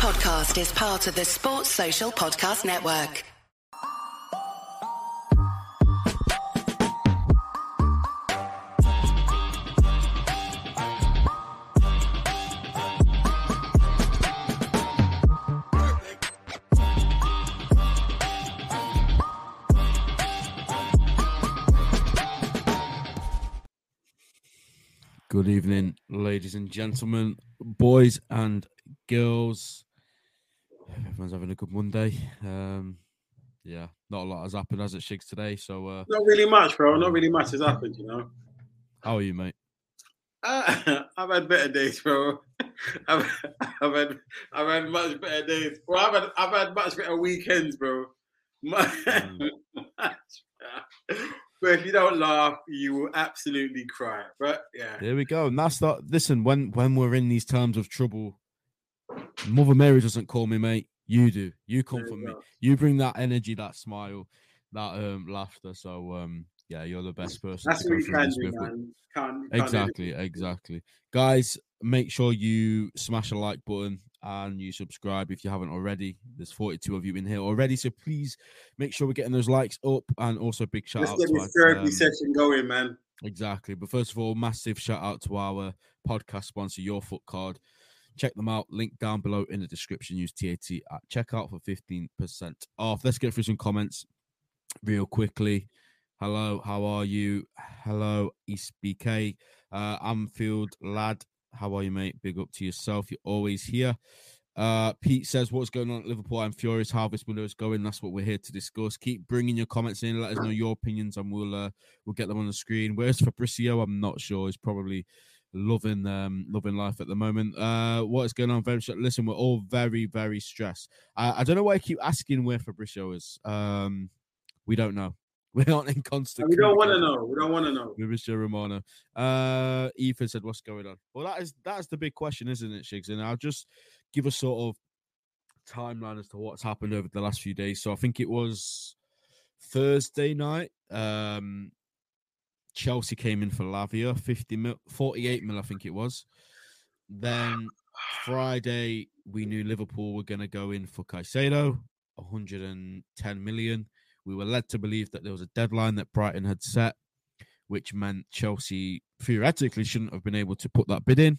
podcast is part of the Sports Social Podcast Network. Good evening, ladies and gentlemen, boys and girls. Everyone's having a good Monday. Um, yeah, not a lot has happened as it Shigz today. So, uh, Not really much, bro. Not really much has happened, you know. how are you, mate? Uh, I've had better days, bro. I've, I've had I've had much better days. Well, I've had I've had much better weekends, bro. Much, much but if you don't laugh, you will absolutely cry. But yeah, There we go. And that's that. Listen, when when we're in these times of trouble, Mother Mary doesn't call me, mate. You do. You come you me. You bring that energy, that smile, that um laughter. So, um, yeah, you're the best person. that's to what you can do, man. Can't, can't Exactly, exactly. Guys, make sure you smash a like button and you subscribe if you haven't already. There's 42 of you in here already, so please make sure we're getting those likes up and also big shout Let's out get to this therapy um, session going, man. Exactly. But first of all, massive shout out to our podcast sponsor, Your Foot Card. Check them out. Link down below in the description. Use TAT at checkout for 15% off. Let's get through some comments real quickly. Hello, how are you? Hello, East BK. Uh, Anfield lad, how are you, mate? Big up to yourself. You're always here. Uh, Pete says, What's going on at Liverpool? I'm furious how this window is going. That's what we're here to discuss. Keep bringing your comments in. Let us know your opinions, and we'll uh, we'll get them on the screen. Where's Fabrizio? I'm not sure. He's probably loving um loving life at the moment. Uh, what is going on? Very listen, we're all very very stressed. I, I don't know why I keep asking where Fabrizio is. Um, we don't know. We aren't in constant. We don't want to know. We don't want to know. Mr. Romano. Uh Ethan said, What's going on? Well, that is that's the big question, isn't it, Shigz? And I'll just give a sort of timeline as to what's happened over the last few days. So I think it was Thursday night. Um Chelsea came in for Lavia, 50 mil, 48 mil, I think it was. Then Friday, we knew Liverpool were going to go in for Caicedo, 110 million. We were led to believe that there was a deadline that Brighton had set, which meant Chelsea theoretically shouldn't have been able to put that bid in.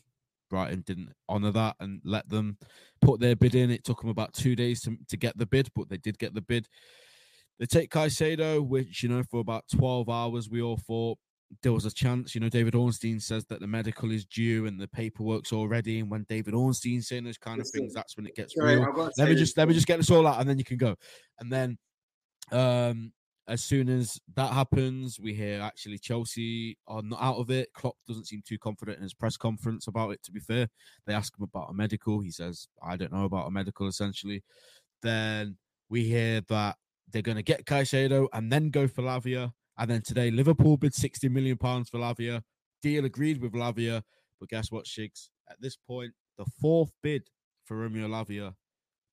Brighton didn't honour that and let them put their bid in. It took them about two days to, to get the bid, but they did get the bid. They take Caicedo, which, you know, for about 12 hours, we all thought there was a chance. You know, David Ornstein says that the medical is due and the paperwork's already. And when David Ornstein's saying those kind of things, that's when it gets Sorry, real. I've got to let me just let me just get this all out and then you can go. And then um as soon as that happens we hear actually chelsea are not out of it. Klopp doesn't seem too confident in his press conference about it to be fair. They ask him about a medical. He says i don't know about a medical essentially. Then we hear that they're going to get Caicedo and then go for lavia and then today liverpool bid 60 million pounds for lavia deal agreed with lavia but guess what shigs at this point the fourth bid for romeo lavia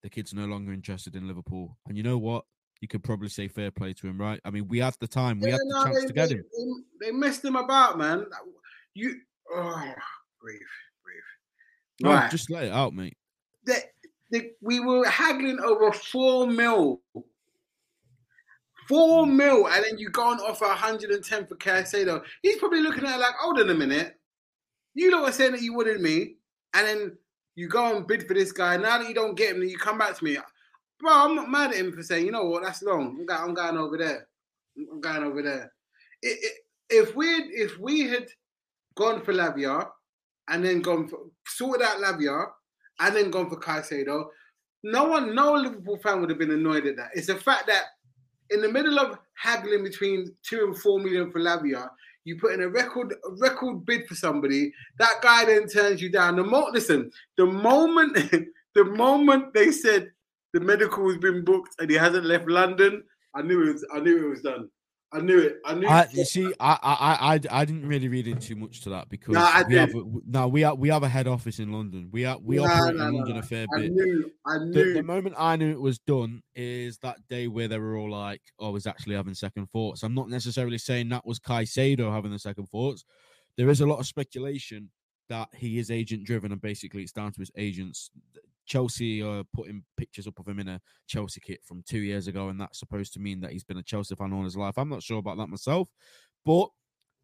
the kid's no longer interested in Liverpool. And you know what? You could probably say fair play to him, right? I mean, we had the time, we Yeah, had the no, chance they, to get they- him. They, they messed him about, man. You, oh, breathe, breathe. No, Right. just let it out, mate. they, they, we were haggling over four mil. Four mil, and then you go and offer 110 for Caicedo. He's probably looking at it like, hold on a minute. You lot were saying that you wanted me, and then you go and bid for this guy. Now that you don't get him, then you come back to me. Bro, I'm not mad at him for saying, you know what, that's long. I'm going, over there. I'm going over there. If we if we had gone for Lavia and then gone for sorted out Lavia and then gone for Caicedo, no one, no Liverpool fan would have been annoyed at that. It's the fact that in the middle of haggling between two and four million for Lavia, you put in a record a record bid for somebody. That guy then turns you down. The mo- listen, the moment the moment they said the medical has been booked and he hasn't left London, I knew it was I knew it was done. I knew it. I knew. I, you see, I, I, I, I- didn't really read into much to that because No, I we have a, no, we have we have a head office in London. We are we operate in London a fair I bit. knew. I The, knew. the moment I knew it was done is that day where they were all like, "Oh, he's actually having second thoughts." I'm not necessarily saying that was Caicedo having the second thoughts. There is a lot of speculation that he is agent driven, and basically it's down to his agents Chelsea are putting pictures up of him in a Chelsea kit from two years ago, and that's supposed to mean that he's been a Chelsea fan all his life. I'm not sure about that myself, but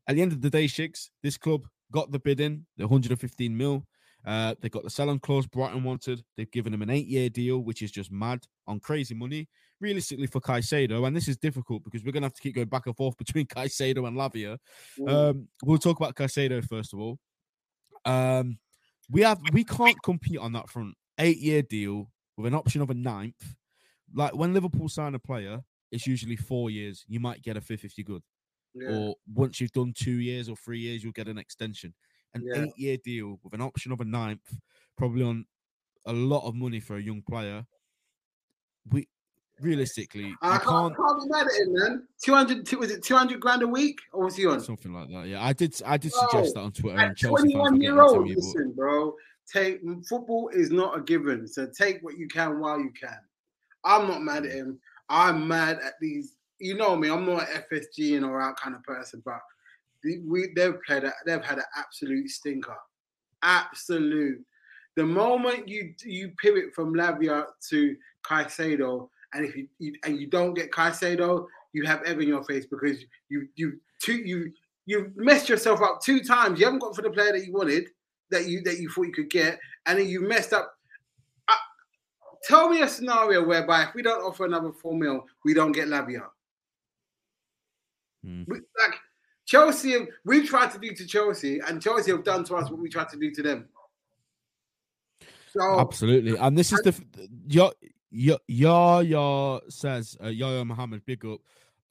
at the end of the day, Shigz, this club got the bid in, the 115 mil. Uh, they got the selling clause Brighton wanted. They've given him an eight-year deal, which is just mad on crazy money. Realistically, for Caicedo, and this is difficult because we're going to have to keep going back and forth between Caicedo and Lavia. Um, we'll talk about Caicedo first of all. Um, we have we can't compete on that front. Eight-year deal with an option of a ninth. Like when Liverpool sign a player, it's usually four years. You might get a fifth if you're good, Yeah. or once you've done two years or three years, you'll get an extension an Yeah. eight year deal with an option of a ninth, probably on a lot of money for a young player. We realistically, I can't, can't, can't be mad at him, man. 200, was it 200 grand a week? Or was he on? something like that. Yeah, I did. I did suggest that on Twitter. And At Chelsea fans 21 were year old, me, listen, bro. Take football is not a given, so take what you can while you can. I'm not mad at mm. him. I'm mad at these. You know me. I'm not an FSG and all that kind of person, but the- we they've played. A, they've had an absolute stinker. Absolute. The moment you you pivot from Lavia to Caicedo, and if you, you and you don't get Caicedo, you have Evan in your face because you you two you you messed yourself up two times. You haven't got for the player that you wanted, that you that you thought you could get, and then you messed up. Uh, tell me a scenario whereby if we don't offer another four mil, we don't get Lavia. Hmm. We, like Chelsea, we tried to do to Chelsea, and Chelsea have done to us what we tried to do to them. So absolutely. And this is the your your Yaya says uh, Yaya Mohammed big up.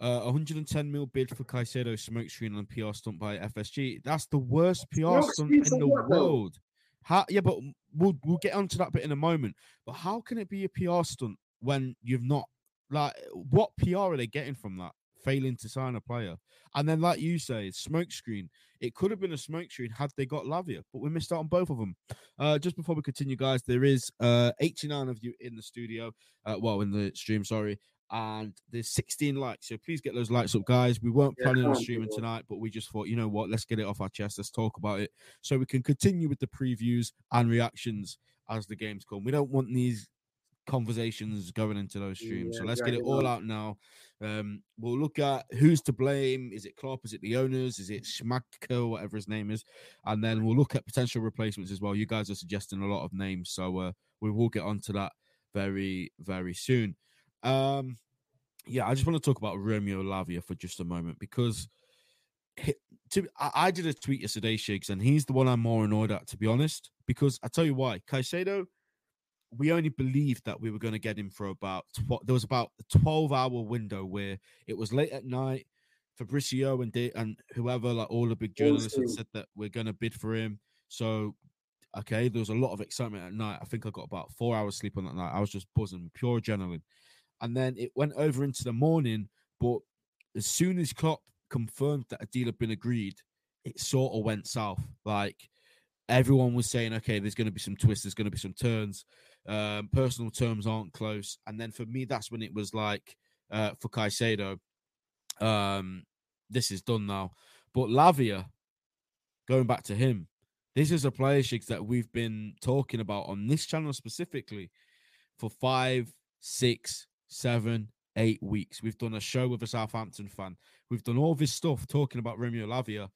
Uh, 110 mil bid for Caicedo smokescreen and PR stunt by FSG. That's the worst PR stunt in the what, world. How, yeah, but we'll we'll get onto that bit in a moment. But how can it be a PR stunt when you've not like what PR are they getting from that? Failing to sign a player, and then like you say, smokescreen. It could have been a smokescreen had they got Lavia, but we missed out on both of them. Uh, just before we continue, guys, there is uh 89 of you in the studio, uh, well in the stream, sorry, and there's 16 likes. So please get those likes up, guys. We weren't Yeah, planning on on, streaming tonight, but we just thought, you know what, let's get it off our chest. Let's talk about it so we can continue with the previews and reactions as the games come. We don't want these conversations going into those streams. so let's get it all out now. Um, we'll look at who's to blame. Is it Klopp? Is it the owners? Is it Schmadtke, whatever his name is? And then we'll look at potential replacements as well. You guys are suggesting a lot of names, so uh, we will get onto that very, very soon. Um, yeah, I just want to talk about Romeo Lavia for just a moment because he- to, I, I did a tweet yesterday, Shigz, and he's the one I'm more annoyed at, to be honest. Because I tell you why, Caicedo, we only believed that we were going to get him for about tw- there was about a 12 hour window where it was late at night. Fabrizio and De- and whoever, like all the big journalists, had said that we're going to bid for him. So, okay, there was a lot of excitement at night. I think I got about four hours sleep on that night. I was just buzzing, pure adrenaline. And then it went over into the morning. But as soon as Klopp confirmed that a deal had been agreed, it sort of went south. Like everyone was saying, okay, there's going to be some twists, there's going to be some turns. Um, personal terms aren't close. And then for me, that's when it was like uh, for Caicedo, um, this is done now. But Lavia, going back to him, this is a player that we've been talking about on this channel specifically for five, six, seven, eight weeks. We've done a show with a Southampton fan. We've done all this stuff talking about Romeo Lavia.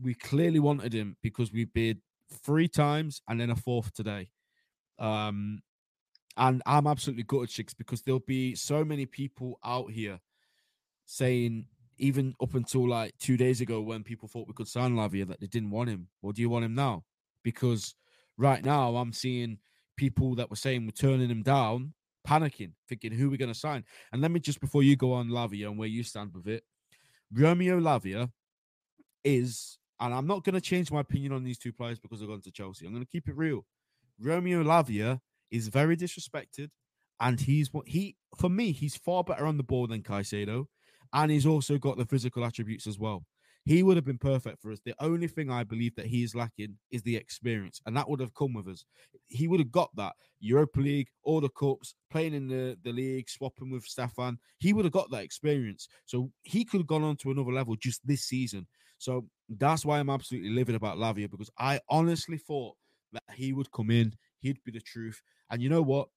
We clearly wanted him because we bid three times and then a fourth today. Um, and I'm absolutely gutted, Shigz, because there'll be so many people out here saying, even up until like two days ago, when people thought we could sign Lavia, that they didn't want him. Well, do you want him now? Because right now, I'm seeing people that were saying we're turning him down, panicking, thinking who we're going to sign. And let me just before you go on Lavia and where you stand with it, Romeo Lavia is, and I'm not going to change my opinion on these two players because they're going to Chelsea. I'm going to keep it real. Romeo Lavia is very disrespected, and he's what he for me he's far better on the ball than Caicedo, and he's also got the physical attributes as well. He would have been perfect for us. The only thing I believe that he is lacking is the experience, and that would have come with us. He would have got that Europa League, all the cups, playing in the, the league, swapping with Stefan. He would have got that experience, so he could have gone on to another level just this season. So that's why I'm absolutely livid about Lavia because I honestly thought that he would come in, he'd be the truth, And you know what?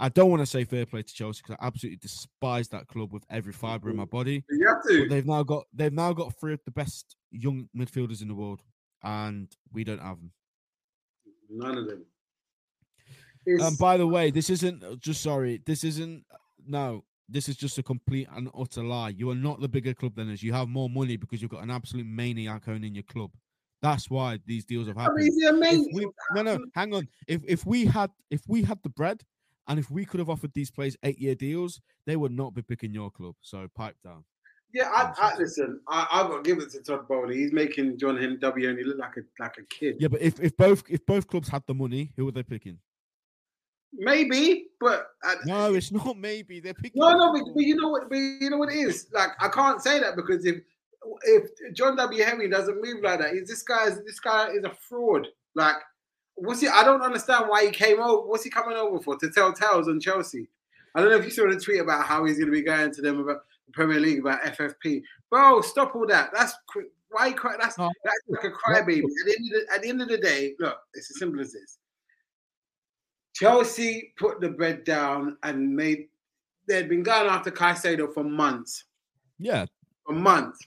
I don't want to say fair play to Chelsea because I absolutely despise that club with every fiber in my body. You have But they've now got they've now got three of the best young midfielders in the world, and we don't have them. None of them. Um, It's- by the way, this isn't uh, just sorry. This isn't no. This is just a complete and utter lie. You are not the bigger club than us. You have more money because you've got an absolute maniac owning your club. That's why these deals have I happened. mean, they're If amazing. we, no, no, hang on. If if we had if we had the bread and if we could have offered these players eight year deals, they would not be picking your club. So pipe down. Yeah, I, I listen. I, I've got to give it to Todd Boehly. He's making John Henry W only look like a like a kid. Yeah, but if, if both if both clubs had the money, who are they picking? Maybe, but No, it's not. Maybe they're picking. no, no. But, but you know what? But you know what it is. Like I can't say that because if if John W Henry doesn't move like that, he's this guy. Is, this guy is a fraud. Like what's he? I don't understand why he came over. What's he coming over for? To tell tales on Chelsea. I don't know if you saw the tweet about how he's going to be going to them about the Premier League about FFP. Bro, stop all that. That's why you cry. That's No. that's like a crybaby. At the, end of the, at the end of the day, look, it's as simple as this. Chelsea put the bread down and made. They'd been going after Caicedo for months, Yeah, for months.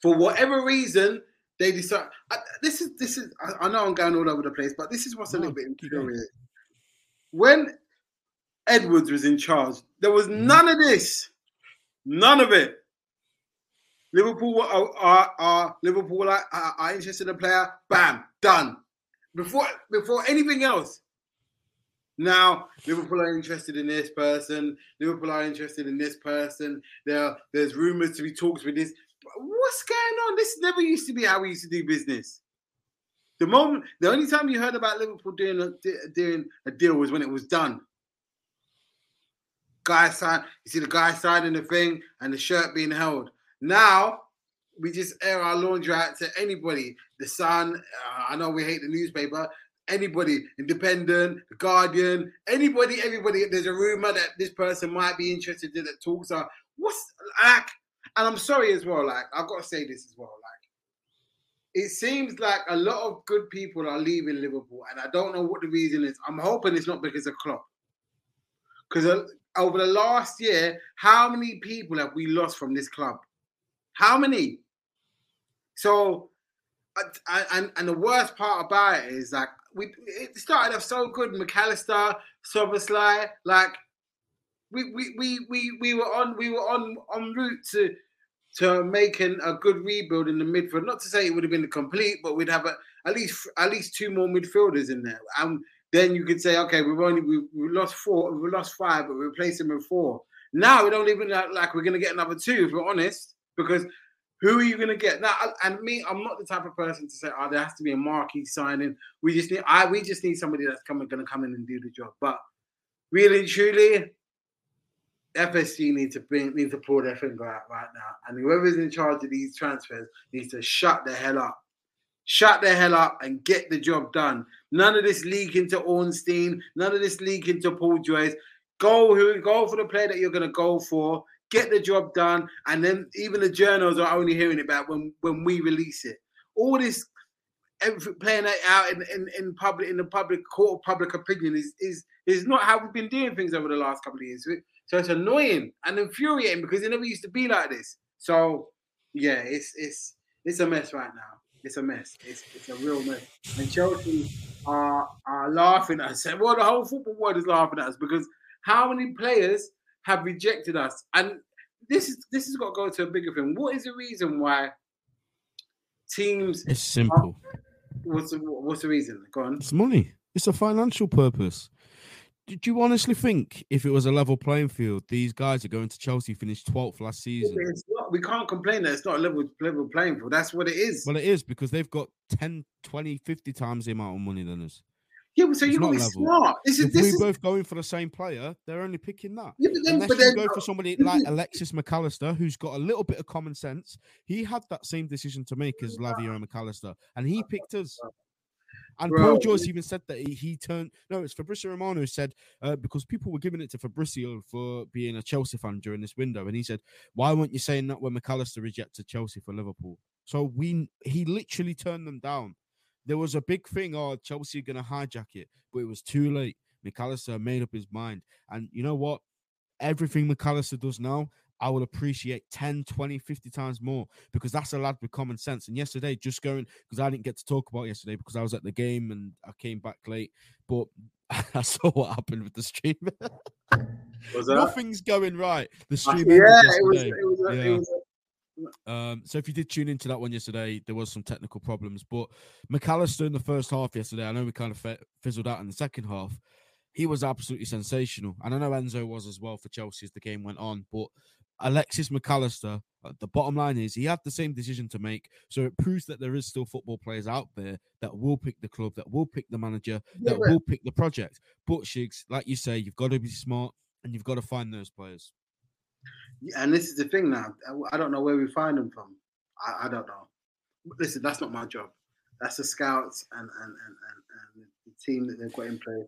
For whatever reason, they decide. I, this is this is. I, I know I'm going all over the place, but this is what's a little bit keep going. infuriating. When Edwards was in charge, there was Mhm. none of this. None of it. Liverpool are, are, are Liverpool are, interested in a player. Bam, done. Before before anything else. Now Liverpool are interested in this person. Liverpool are interested in this person. There there's rumors to be talks with this. What's going on? This never used to be how we used to do business. The moment, the only time you heard about Liverpool doing a, doing a deal was when it was done. Guy sign, you see the guy signing the thing and the shirt being held. Now we just air our laundry out to anybody. The Sun, uh, I know we hate the newspaper. Anybody, Independent, The Guardian, anybody, everybody. There's a rumor that this person might be interested in that talks are what's like. And I'm sorry as well. Like I've got to say this as well. Like it seems like a lot of good people are leaving Liverpool, and I don't know what the reason is. I'm hoping it's not because of Klopp. Because over the last year, how many people have we lost from this club? How many? So, uh, and and the worst part about it is like we it started off so good. McAllister, Szoboszlai, like we we we we we were on we were on on route to to making a good rebuild in the midfield. Not to say it would have been complete, but we'd have a, at least at least two more midfielders in there. And then you could say, okay, we've only we, lost four, we lost five, but we replaced them with four. Now we don't even look like we're to get another two, if we're honest, because who are you to get now? And me, I'm not the type of person to say, oh, there has to be a marquee signing. We just need, I, we just need somebody that's coming, to come in and do the job. But really, truly, FSG need to bring, need to pull their finger out right now, and whoever's in charge of these transfers needs to shut the hell up, shut the hell up, and get the job done. None of this leak into Ornstein, none of this leak into Paul Joyce. Go who go for the player that you're going to go for. Get the job done, and then even the journals are only hearing about when when we release it. All this every, playing it out in, in, in public in the public court of public opinion is is is not how we've been doing things over the last couple of years. So it's annoying and infuriating because it never used to be like this. So yeah, it's it's it's a mess right now. It's a mess. It's it's a real mess. And Chelsea are are laughing at us. Well, the whole football world is laughing at us because how many players have rejected us? And this is this has got to go to a bigger thing. What is the reason why teams? it's simple. What's the, what's the reason? Go on. It's money. It's a financial purpose. Did you honestly think if it was a level playing field, these guys are going to Chelsea finish 12th last season? Not, we can't complain that it's not a level level playing field. That's what it is. Well, it is because they've got 10, 20, 50 times the amount of money than us. yeah, but so it's you've got to be level. smart. This is If this we is both going for the same player, they're only picking that. yeah, but then, Unless but you then go for uh, somebody like Alexis McAllister, who's got a little bit of common sense, he had that same decision to make as Lavia and McAllister, and he picked us. And Bro. Paul Joyce even said that he, he turned. No, it's Fabrizio Romano who said uh, because people were giving it to Fabrizio for being a Chelsea fan during this window, and he said, "Why weren't you saying that when McAllister rejected Chelsea for Liverpool?" So we he literally turned them down. there was a big thing, oh, Chelsea going to hijack it, but it was too late. McAllister made up his mind. And you know what? Everything McAllister does now, I will appreciate 10, 20, 50 times more because that's a lad with common sense. And yesterday, just going because I didn't get to talk about yesterday because I was at the game and I came back late, but I saw what happened with the stream. Nothing's going right. The stream. yeah, it was, it was, yeah. It was um, so if you did tune into that one yesterday, there was some technical problems. But McAllister in the first half yesterday, I know we kind of fizzled out in the second half. He was absolutely sensational, and I know Enzo was as well for Chelsea as the game went on. But Alexis McAllister, uh, the bottom line is he had the same decision to make. So it proves that there is still football players out there that will pick the club, that will pick the manager, yeah, that will pick the project. But Shigz, like you say, you've got to be smart and you've got to find those players Yeah, and this is the thing now. I don't know where we find them from. I, I don't know. Listen, that's not my job. That's the scouts and and, and, and, and the team that they've got in place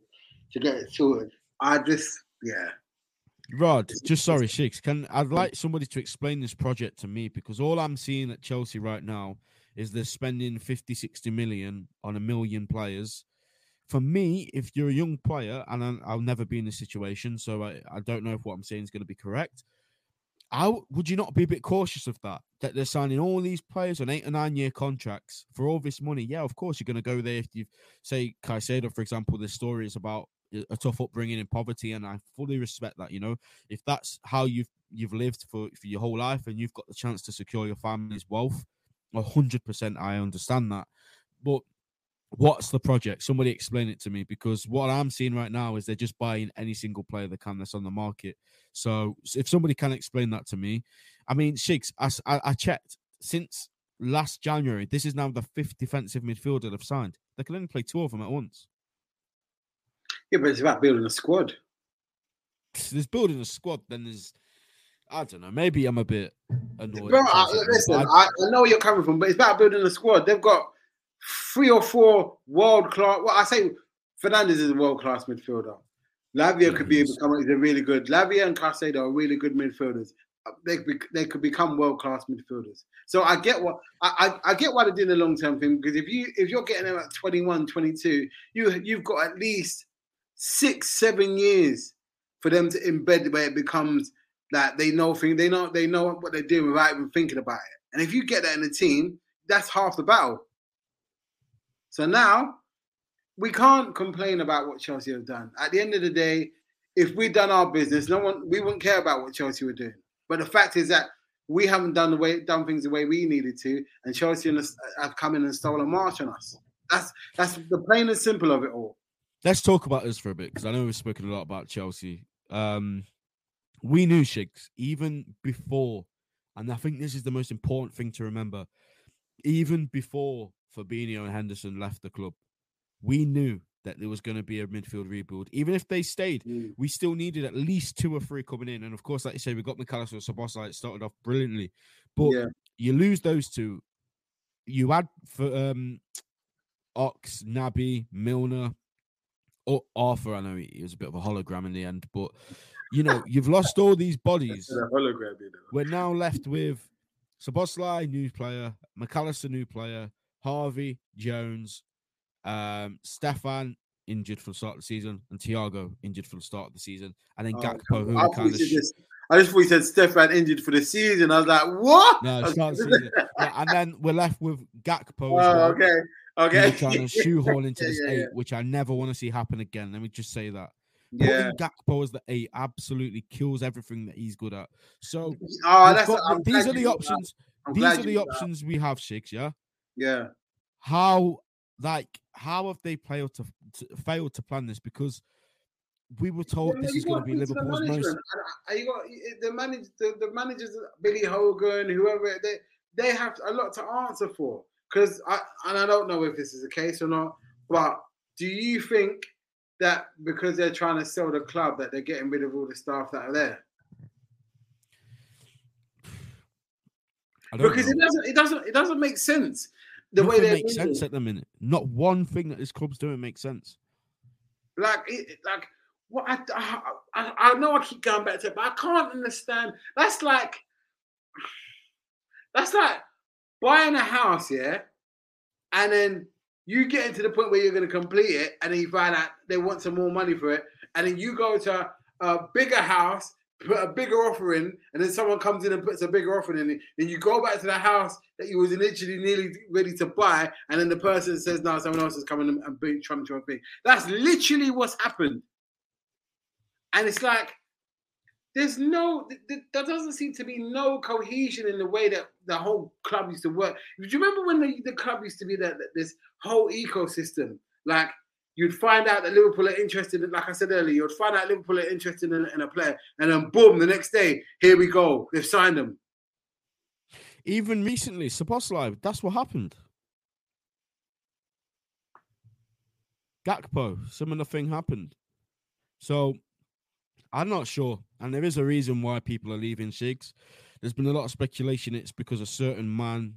to get it sorted. I just, yeah. Rod, just sorry, Sheiks. Can I'd like somebody to explain this project to me because all I'm seeing at Chelsea right now is they're spending 50, 60 million on a million players. For me, if you're a young player, and I'll never be in this situation, so I, I don't know if what I'm saying is going to be correct how would you not be a bit cautious of that? That they're signing all these players on eight or nine year contracts for all this money. Yeah, of course you're going to go there if you say Caicedo, for example. The story is about a tough upbringing in poverty, and I fully respect that. You know, if that's how you've you've lived for for your whole life, and you've got the chance to secure your family's wealth, hundred percent, I understand that. But what's the project? Somebody explain it to me because what I'm seeing right now is they're just buying any single player they can that's on the market. So if somebody can explain that to me, I mean, Shigz, I, I, I checked since last January. This is now the fifth defensive midfielder they've signed. They can only play two of them at once. Yeah, but it's about building a squad. There's building a squad. Then there's, I don't know. Maybe I'm a bit annoyed. Bro, I, listen, I, I know where you're coming from, but it's about building a squad. They've got three or four world class. Well, I say Fernandes is a world class midfielder. Lavia could be become a really good. Lavia and Caicedo are really good midfielders. Uh, they they could become world class midfielders. So I get what I, I, I get why they did the long term thing because if you if you're getting them at 21, 22, you you've got at least six seven years for them to embed where it becomes that they know thing they know they know what they're doing without even thinking about it. And if you get that in the team, that's half the battle. So now we can't complain about what Chelsea have done. At the end of the day, if we'd done our business, no one we wouldn't care about what Chelsea were doing. But the fact is that we haven't done the way done things the way we needed to, and Chelsea uh, have come in and stolen march on us. That's that's the plain and simple of it all. Let's talk about this for a bit because I know we've spoken a lot about Chelsea. Um, we knew Shigz even before, and I think this is the most important thing to remember. Even before Fabinho and Henderson left the club, we knew that there was going to be a midfield rebuild. Even if they stayed, mm. we still needed at least two or three coming in. And of course, like you say, we got McAllister and Szoboszlai. It started off brilliantly, but yeah. you lose those two. You add for um, Ox, Naby, Milner, Arthur. I know he was a bit of a hologram in the end, but you know you've lost all these bodies. hologram, you know. We're now left with Szoboszlai, new player, McAllister, new player, Harvey, Jones, um, Stefan injured for the start of the season, and Thiago injured for the start of the season, and then oh, Gakpo, who I, kind of. Just, I just thought you said Stefan injured for the season. I was like, what? No, start season. yeah, and then we're left with Gakpo. Oh, well, okay. Okay. Trying to shoehorn into this yeah, eight, yeah. which I never want to see happen again. Let me just say that. Yeah. Putting Gakpo as the eight absolutely kills everything that he's good at. So oh, got, these are the options. These are the options we have, Shigz. Yeah. Yeah. How like how have they failed to, to failed to plan this? Because we were told this is going to be Liverpool's most. You got the manage the, the managers, Billy Hogan, whoever they they have a lot to answer for. Because I and I don't know if this is the case or not, but do you think that because they're trying to sell the club that they're getting rid of all the staff that are there? Because know. it doesn't it doesn't it doesn't make sense the Nothing way they makes sense at the minute. Not one thing that this club's doing makes sense. Like, it, like what I, I, I know I keep going back to it, but I can't understand. That's like, that's like buying a house, yeah, and then You get into the point where you're going to complete it, and then you find out they want some more money for it, and then you go to a bigger house, put a bigger offer in, and then someone comes in and puts a bigger offer in, and then you go back to the house that you was initially nearly ready to buy, and then the person says, "No, someone else is coming and, being trying to thing." That's literally what's happened, and it's like there's no there doesn't seem to be no cohesion in the way that the whole club used to work. Do you remember when the, the club used to be that this whole ecosystem? Like you'd find out that Liverpool are interested in, like I said earlier, you'd find out Liverpool are interested in, in a player, and then boom, the next day, here we go, they've signed them. Even recently, Szoboszlai, that's what happened. Gakpo, similar thing happened. So I'm not sure. And there is a reason why people are leaving Shigz. There's been a lot of speculation it's because a certain man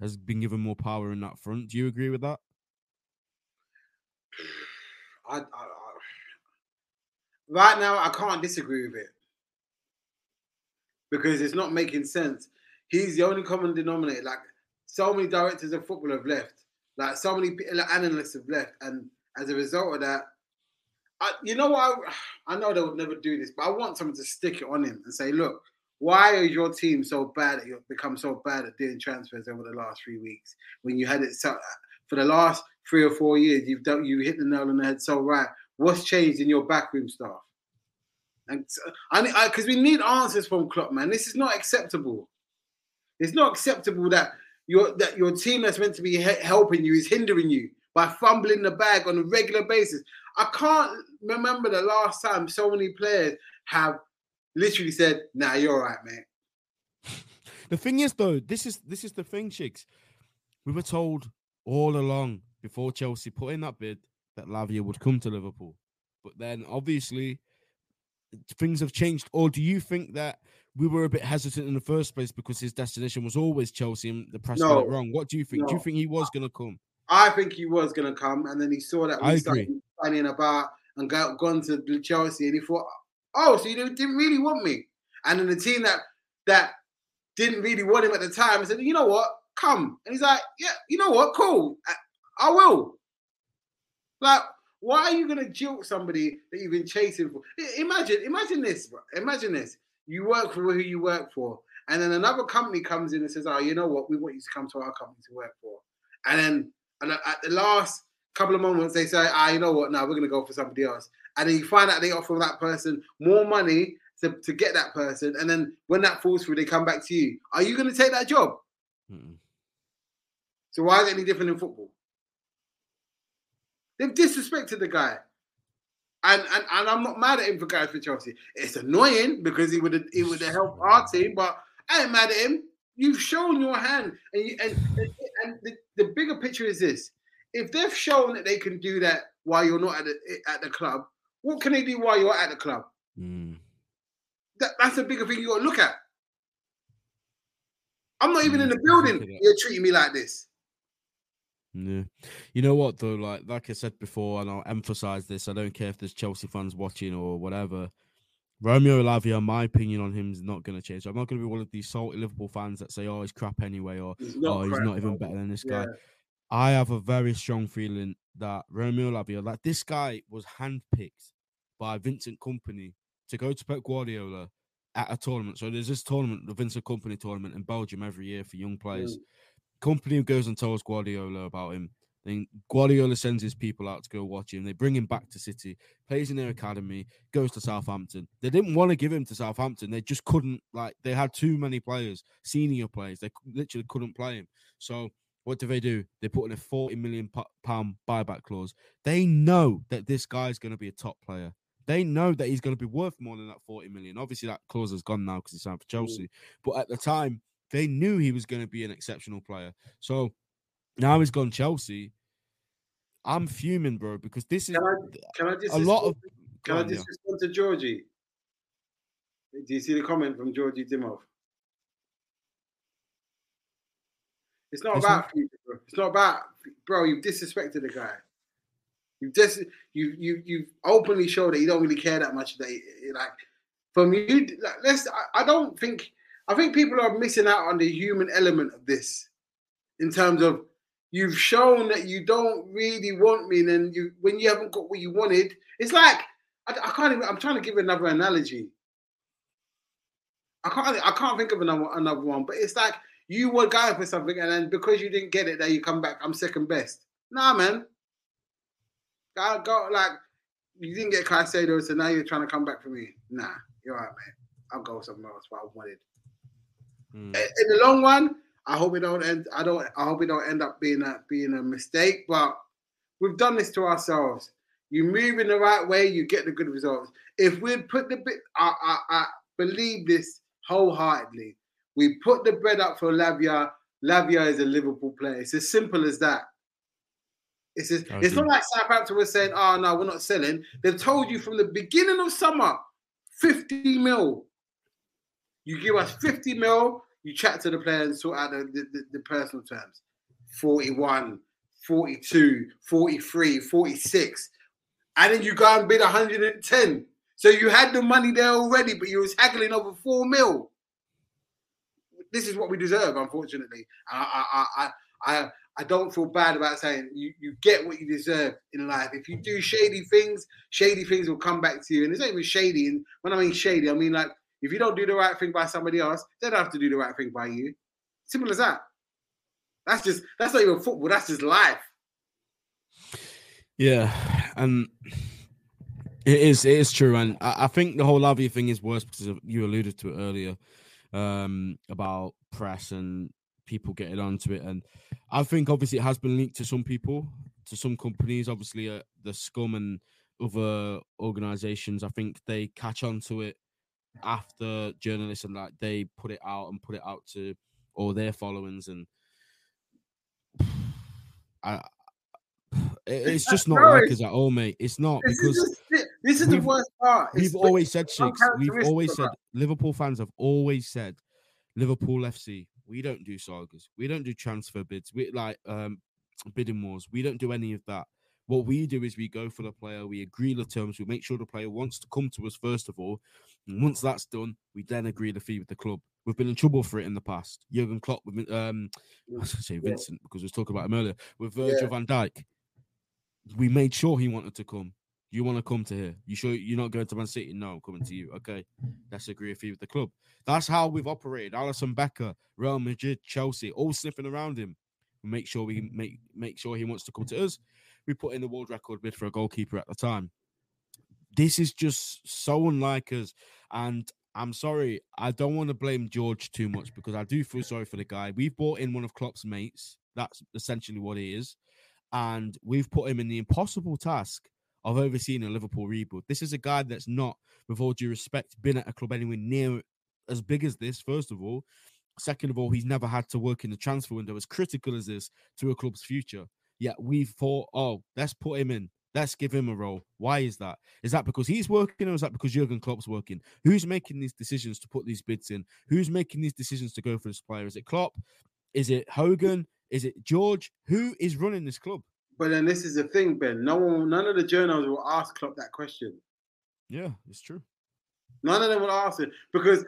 has been given more power in that front. Do you agree with that? I, I, I, right now, I can't disagree with it because it's not making sense. He's the only common denominator. Like so many directors of football have left, like so many analysts have left, and as a result of that, I, you know what? I, I know they would never do this, but I want someone to stick it on him and say, look, why is your team so bad you've become so bad at doing transfers over the last three weeks when you had it so for the last three or four years you've done you hit the nail on the head so right. What's changed in your backroom staff? And I because we need answers from Klopp man. This is not acceptable. It's not acceptable that your that your team that's meant to be he- helping you is hindering you by fumbling the bag on a regular basis I can't remember the last time so many players have literally said, "Nah, you're all right, man." The thing is, though, this is this is the thing, Shigz. We were told all along before Chelsea put in that bid that Lavia would come to Liverpool, but then obviously things have changed. Or do you think that we were a bit hesitant in the first place because his destination was always Chelsea and the press no, got it wrong? What do you think? No. Do you think he was going to come? I think he was going to come, and then he saw that we I started signing about and got gone to Chelsea, and he thought, "Oh, so you didn't really want me?" And then the team that that didn't really want him at the time said, "You know what? Come." And he's like, "Yeah, you know what? Cool, I, I will." Like, why are you going to jilt somebody that you've been chasing for? Imagine, imagine this, bro. Imagine this. You work for who you work for, and then another company comes in and says, "Oh, you know what? We want you to come to our company to work for," and then and at the last couple of moments, they say, ah, you know what? Now we're going to go for somebody else. And then you find out they offer that person more money to, to get that person. And then when that falls through, they come back to you. Are you going to take that job? Mm-mm. So why is it any different in football? They've disrespected the guy. And, and and I'm not mad at him for guys for Chelsea. It's annoying because he would have he would have helped our team, but I ain't mad at him. You've shown your hand, and you, and, and, and the, the bigger picture is this: if they've shown that they can do that while you're not at the at the club, what can they do while you're at the club? Mm. That, that's a bigger thing you got to look at. I'm not even mm. in the building. You're treating me like this. Yeah. You know what though, like like I said before, and I'll emphasize this, I don't care if there's Chelsea fans watching or whatever. Romeo Lavia, my opinion on him is not going to change. I'm not going to be one of these salty Liverpool fans that say, "Oh, he's crap anyway," or he's "Oh, he's not even better than this yeah. guy." I have a very strong feeling that Romeo Lavia, like this guy, was handpicked by Vincent Kompany to go to Pep Guardiola at a tournament. So there's this tournament, the Vincent Kompany tournament in Belgium every year for young players. Mm. Kompany goes and tells Guardiola about him. Then Guardiola sends his people out to go watch him. They bring him back to City, plays in their academy, goes to Southampton. They didn't want to give him to Southampton. They just couldn't, like, they had too many players, senior players. They literally couldn't play him. So what do they do? They put in a 40 million pound buyback clause. They know that this guy's going to be a top player. They know that he's going to be worth more than that 40 million. Obviously, that clause has gone now because he signed for mm. Chelsea. But at the time, they knew he was going to be an exceptional player. So now he's gone Chelsea. I'm fuming, bro, because this is can I, can I just a lot of. Can I just yeah. respond to Georgie? Do you see the comment from Georgie Dimov? It's not it's about not... bro. It's not about bro. You've disrespected the guy. You've just you you you've openly showed that you don't really care that much. That like from you, like, let's. I, I don't think. I think people are missing out on the human element of this, in terms of you've shown that you don't really want me, and then you when you haven't got what you wanted, it's like I, I can't even. I'm trying to give another analogy. I can't. I can't think of another another one, but it's like you were going for something, and then because you didn't get it, there you come back. I'm second best. Nah, man. I got like you didn't get Caicedo, so now you're trying to come back for me. Nah, you're right, man. I'll go somewhere else. What I wanted. Mm. In the long run, I hope we don't end. I don't. I hope it don't end up being a being a mistake. But we've done this to ourselves. You move in the right way, you get the good results. If we put the bit, I, I, I believe this wholeheartedly. We put the bread up for Lavia. Lavia is a Liverpool player. It's as simple as that. It's just, it's not like Southampton was saying, "Oh no, we're not selling." They've told you from the beginning of summer, fifty mil. You give us fifty mil. You chat to the player and sort out the, the, the personal terms. 41, 42, 43, 46. And then you go and bid 110. So you had the money there already, but you was haggling over four mil. This is what we deserve, unfortunately. I I I I I don't feel bad about saying you, you get what you deserve in life. If you do shady things, shady things will come back to you. And it's not even shady. And when I mean shady, I mean like if you don't do the right thing by somebody else, they don't have to do the right thing by you. Simple as that. That's just that's not even football. That's just life. Yeah, and it is it is true, and I, I think the whole Lavia thing is worse because you alluded to it earlier um, about press and people getting onto it, and I think obviously it has been linked to some people, to some companies. Obviously, uh, the scum and other organizations. I think they catch on to it after journalists and like they put it out and put it out to all their followings and I it's just not like us at all, mate. It's not this because is just, this is the worst part. It's we've always said, we've always said, Liverpool fans have always said, Liverpool FC, we don't do sagas, we don't do transfer bids, we like um bidding wars, we don't do any of that. What we do is we go for the player, we agree the terms, we make sure the player wants to come to us first of all. And once that's done, we then agree the fee with the club. We've been in trouble for it in the past. Jurgen Klopp, with um, I was going to say Vincent because we was talking about him earlier with Virgil yeah. van Dijk. We made sure he wanted to come. You want to come to here? You sure you're not going to Man City? No, I'm coming to you. Okay, let's agree a fee with the club. That's how we've operated. Alisson Becker, Real Madrid, Chelsea, all sniffing around him. We make sure we make make sure he wants to come to us we put in the world record bid for a goalkeeper at the time. This is just so unlike us. And I'm sorry, I don't want to blame George too much because I do feel sorry for the guy. We've brought in one of Klopp's mates. That's essentially what he is. And we've put him in the impossible task of overseeing a Liverpool rebuild. This is a guy that's not, with all due respect, been at a club anywhere near as big as this, first of all. Second of all, he's never had to work in the transfer window as critical as this to a club's future. Yet we thought, oh, let's put him in. Let's give him a role. Why is that? Is that because he's working or is that because Jurgen Klopp's working? Who's making these decisions to put these bids in? Who's making these decisions to go for this player? Is it Klopp? Is it Hogan? Is it George? Who is running this club? But then this is the thing, Ben. No one, none of the journals will ask Klopp that question. Yeah, it's true. None of them will ask it because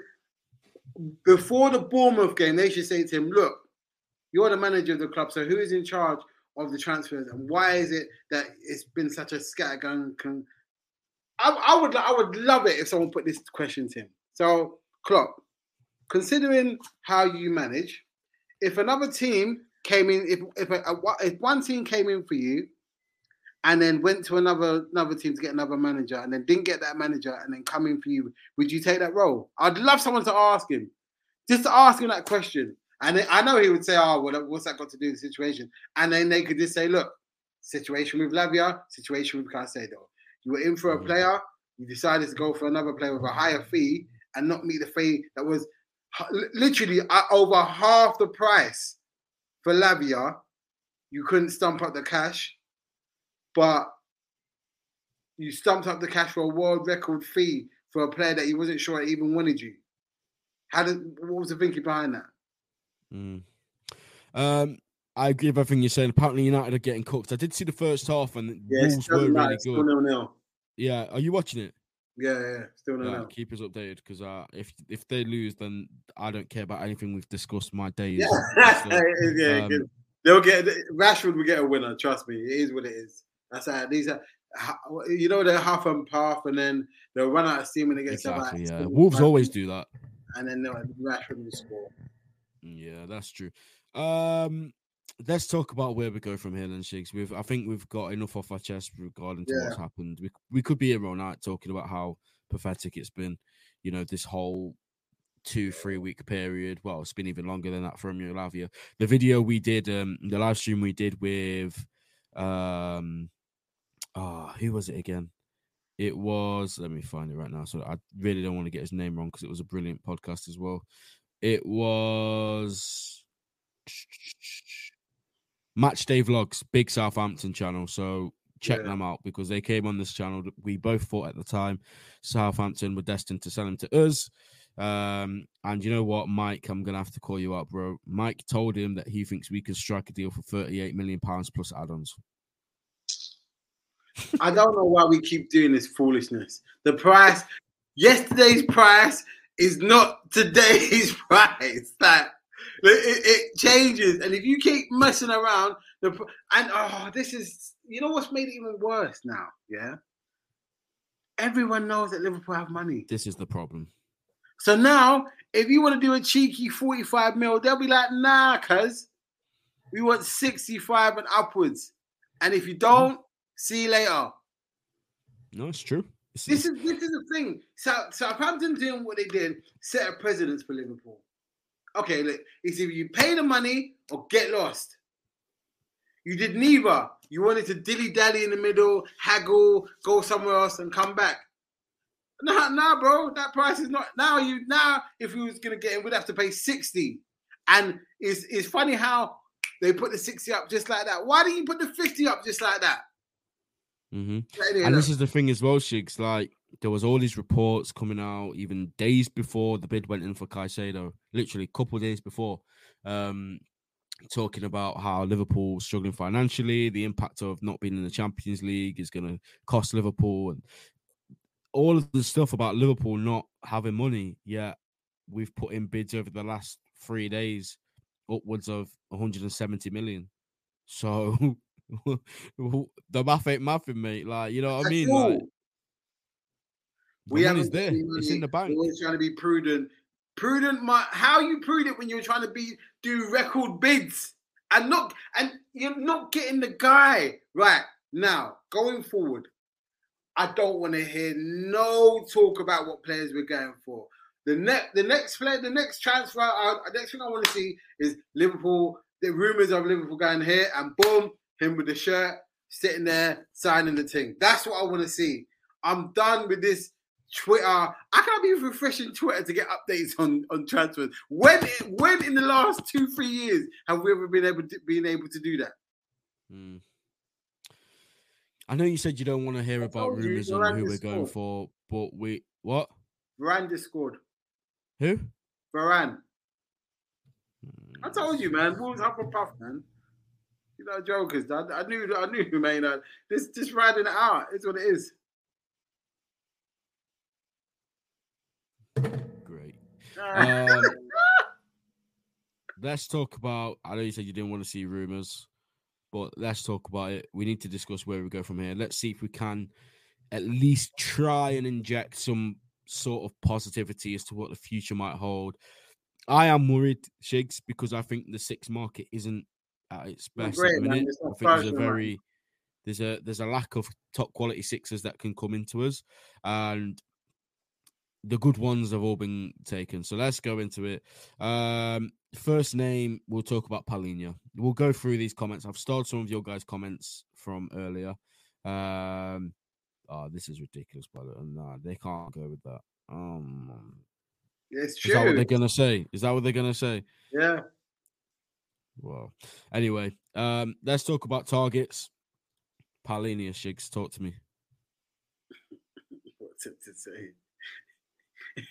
before the Bournemouth game, they should say to him, "Look, you're the manager of the club, so who is in charge of the transfers and why is it that it's been such a scattergun? Con- I, I would I would love it if someone put this question to him. So, Klopp, considering how you manage, if another team came in, if if, a, if one team came in for you, and then went to another another team to get another manager, and then didn't get that manager, and then come in for you, would you take that role? I'd love someone to ask him, just to ask him that question. And I know he would say, "Oh, well, what's that got to do with the situation?" And then they could just say, "Look, situation with Lavia, situation with Caicedo. You were in for a mm. player, you decided to go for another player with a higher fee and not meet the fee that was literally over half the price for Lavia. You couldn't stump up the cash, but you stumped up the cash for a world record fee for a player that he wasn't sure even wanted you. How did what was the thinking behind that? Mm. Um, I agree with everything you're saying. Apparently, United are getting cooked. I did see the first half, and yeah, Wolves were really good. Nil nil. Yeah, are you watching it? Yeah, yeah, still no. Yeah, keep us updated because uh, if if they lose, then I don't care about anything we've discussed. My day is yeah, yeah, um, they'll get Rashford will get a winner. Trust me, it is what it is. That's how these are. You know they're half and path, and then they'll run out of steam when they get exactly. Yeah, Wolves always do that, and then Rashford will score. Yeah, that's true. Um, let's talk about where we go from here, then, Shigz. We've, I think we've got enough off our chest regarding to yeah. what's happened. We we could be here all night talking about how pathetic it's been. You know, this whole two three week period. Well, it's been even longer than that from Romeo Lavia. The video we did, um, the live stream we did with, um, ah, oh, who was it again? It was. Let me find it right now. So I really don't want to get his name wrong because it was a brilliant podcast as well. It was Match Day Vlogs, big Southampton channel. So check yeah. them out because they came on this channel. We both thought at the time Southampton were destined to sell him to us. Um, and you know what, Mike, I'm gonna have to call you up, bro. Mike told him that he thinks we could strike a deal for 38 million pounds plus add-ons. I don't know why we keep doing this foolishness. The price, yesterday's price is not today's price. Like it, it changes, and if you keep messing around, the and oh, this is you know what's made it even worse now. Yeah, everyone knows that Liverpool have money. This is the problem. So now, if you want to do a cheeky 45 mil, they'll be like, nah, cuz we want 65 and upwards. And if you don't, see you later. No, it's true. This is this is the thing. So Southampton doing what they did, set a precedence for Liverpool. Okay, look, it's either you pay the money or get lost. You did neither. You wanted to dilly dally in the middle, haggle, go somewhere else, and come back. Nah, nah, bro. That price is not now. You now, if we was gonna get him, we'd have to pay 60. And it's it's funny how they put the 60 up just like that. Why didn't you put the 50 up just like that? Mm-hmm. And this is the thing as well, Shigz. Like there was all these reports coming out even days before the bid went in for Caicedo, literally a couple days before, um, talking about how Liverpool struggling financially, the impact of not being in the Champions League is going to cost Liverpool, and all of the stuff about Liverpool not having money, yet we've put in bids over the last three days upwards of 170 million. So the math ain't mathing, mate. Like, you know what I mean? Like, we have there. It's in the bank. We're always trying to be prudent. Prudent, my, how you prudent when you're trying to be do record bids and not and you're not getting the guy right now going forward. I don't want to hear no talk about what players we're going for. The next, the next player, the next transfer, uh, the next thing I want to see is Liverpool. The rumors of Liverpool going here, and boom, him with the shirt, sitting there signing the thing. That's what I want to see. I'm done with this Twitter. I can't be refreshing Twitter to get updates on on transfers. When when in the last two three years have we ever been able to been able to do that? Hmm. I know you said you don't want to hear about rumors on who we're going for, but we what? Varane just scored. Who? Varane. I told you, man. Wolves up a puff, man. You know, jokers. I, I knew, I knew, man. Uh, this just riding it out. It's what it is. Great. Um, let's talk about. I know you said you didn't want to see rumors but let's talk about it. We need to discuss where we go from here. Let's see if we can at least try and inject some sort of positivity as to what the future might hold. I am worried, Shigz, because I think the six market isn't at its best great, the. I think there's a very there's a there's a lack of top quality sixes that can come into us, and the good ones have all been taken. So let's go into it. Um, first name, we'll talk about Palhinha. We'll go through these comments. I've started some of your guys' comments from earlier. Um, oh, this is ridiculous, but nah, they can't go with that. Um, it's true. Is that what they're gonna say? Is that what they're gonna say? Yeah. Well, anyway, um, let's talk about targets. Palhinha, Shigz, talk to me. What's it to say?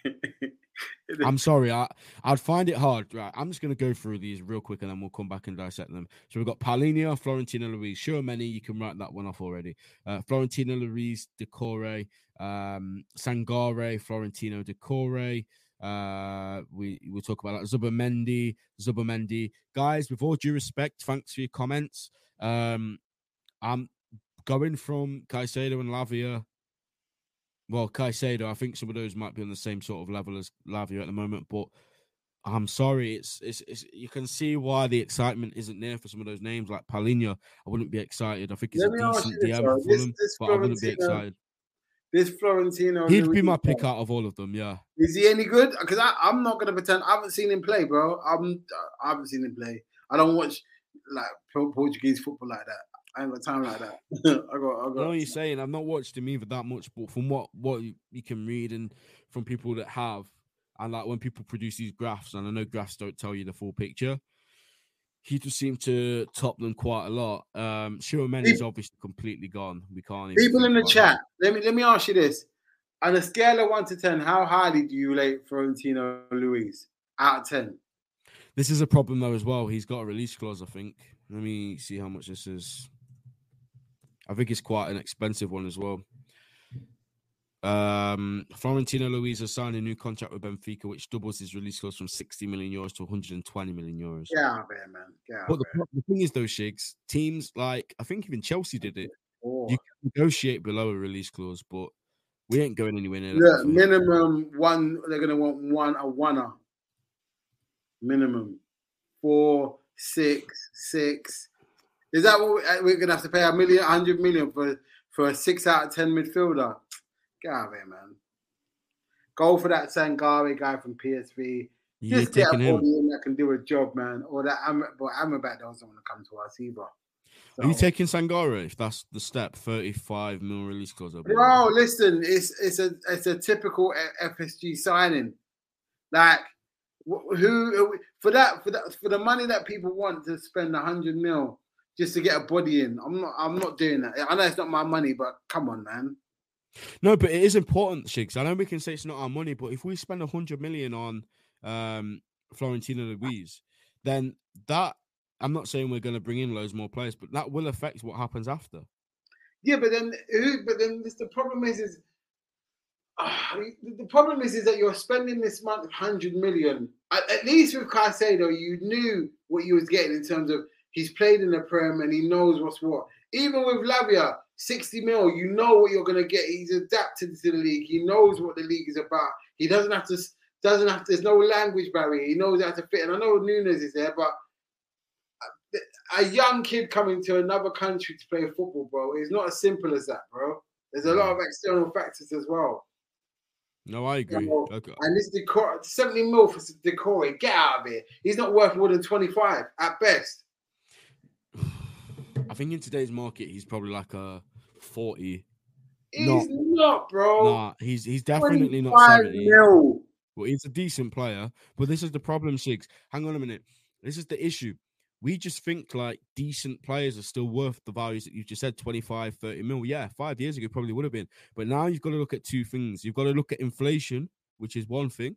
I'm sorry, I I'd find it hard. Right, I'm just gonna go through these real quick and then we'll come back and dissect them. So we've got Palhinha, Florentino Luis. Sure, many you can write that one off already. Uh, Florentino Luis, Doucouré, um, Sangare, Florentino Doucouré, Uh, we we talk about that. Zubimendi, Zubimendi, guys. With all due respect, thanks for your comments. Um, I'm going from Caicedo and Lavia. Well, Caicedo, I think some of those might be on the same sort of level as Lavia at the moment, but I'm sorry, it's, it's it's you can see why the excitement isn't there for some of those names like Palhinha. I wouldn't be excited. I think it's Let a decent DM for This- this but I wouldn't be excited. This Florentino. He'd be my pick out of all of them. Yeah, Is he any good? Because I'm not gonna pretend I haven't seen him play, bro. I'm I haven't seen him play. I don't watch like Portuguese football like that. I ain't got time like that. I got. I I know got. what you're saying. I've not watched him either that much, but from what what you can read and from people that have, and like when people produce these graphs, and I know graphs don't tell you the full picture. He just seemed to top them quite a lot. Um, Schumann is obviously completely gone. We can't. even People in the chat. Let me let me ask you this: on a scale of one to ten, how highly do you rate Florentino Luis out of ten? This is a problem though as well. He's got a release clause, I think. Let me see how much this is. I think it's quite an expensive one as well. Um, Florentino Luis has signed a new contract with Benfica, which doubles his release clause from 60 million euros to 120 million euros. Yeah, out of there, man. Get out But the, the thing is, though, Shigz, teams like I think even Chelsea did it. Oh. You can negotiate below a release clause, but we ain't going anywhere near that. Look, minimum one. They're gonna want one a oneer. Minimum four, six, six. Is that what we- uh, we're gonna have to pay a million, hundred million for for a six out of ten midfielder? Get out of here, man. Go for that Sangare guy from PSV. You're Just get a body in that can do a job, man. Or that Am- but Amrabat doesn't want to come to us either. Are you taking Sangare if that's the step? 35 mil release clause. Bro, listen, it's it's a it's a typical FSG signing. Like who for that for that for the money that people want to spend a hundred mil just to get a body in. I'm not I'm not doing that. I know it's not my money, but come on, man. No, but it is important, Shigz. I know we can say it's not our money, but if we spend a hundred million on um Florentino Luis, then that I'm not saying we're going to bring in loads more players, but that will affect what happens after. Yeah, but then who? But then this, the problem is is. ah, the problem is, is that you're spending this month hundred million. At, at least with Caicedo, you knew what you was getting in terms of he's played in the Prem and he knows what's what. Even with Lavia, 60 mil, you know what you're gonna get. He's adapted to the league. He knows what the league is about. He doesn't have to doesn't have to, there's no language barrier. He knows how to fit. And I know Nunez is there, but uh, a young kid coming to another country to play football, bro, is not as simple as that, bro. There's a lot of external factors as well. No, I agree. Okay. And this Doucouré 70 mil for Doucouré, get out of here. He's not worth more than 25 at best. I think in today's market, he's probably like a 40. He's Not- not, bro. Nah, he's he's definitely not 70. mil. Well, he's a decent player, but this is the problem, Shigz. Hang on a minute. This is the issue. We just think like decent players are still worth the values that you just said 25, 30 mil. Yeah, five years ago probably would have been. But now you've got to look at two things. You've got to look at inflation, which is one thing.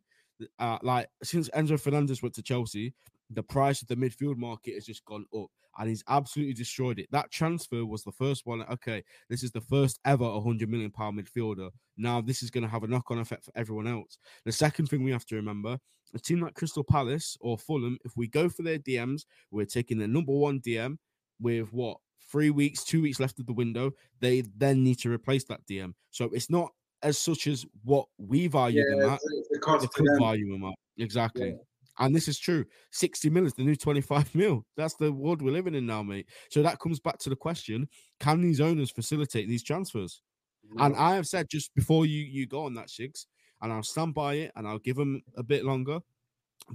Uh, like since Enzo Fernandez went to Chelsea, the price of the midfield market has just gone up and he's absolutely destroyed it. That transfer was the first one. Okay, this is the first ever 100 million pound midfielder. Now this is going to have a knock on effect for everyone else. The second thing we have to remember a team like Crystal Palace or Fulham, if we go for their DMs, we're taking the number one DM with what three weeks, two weeks left of the window. They then need to replace that DM. So it's not as such as what we value them at, it's, it's cost the to club value them at. Exactly. And this is true. 60 mil is the new 25 mil. That's the world we're living in now, mate. So that comes back to the question can these owners facilitate these transfers? And I have said just before you you go on that, Shigs, and I'll stand by it and I'll give them a bit longer.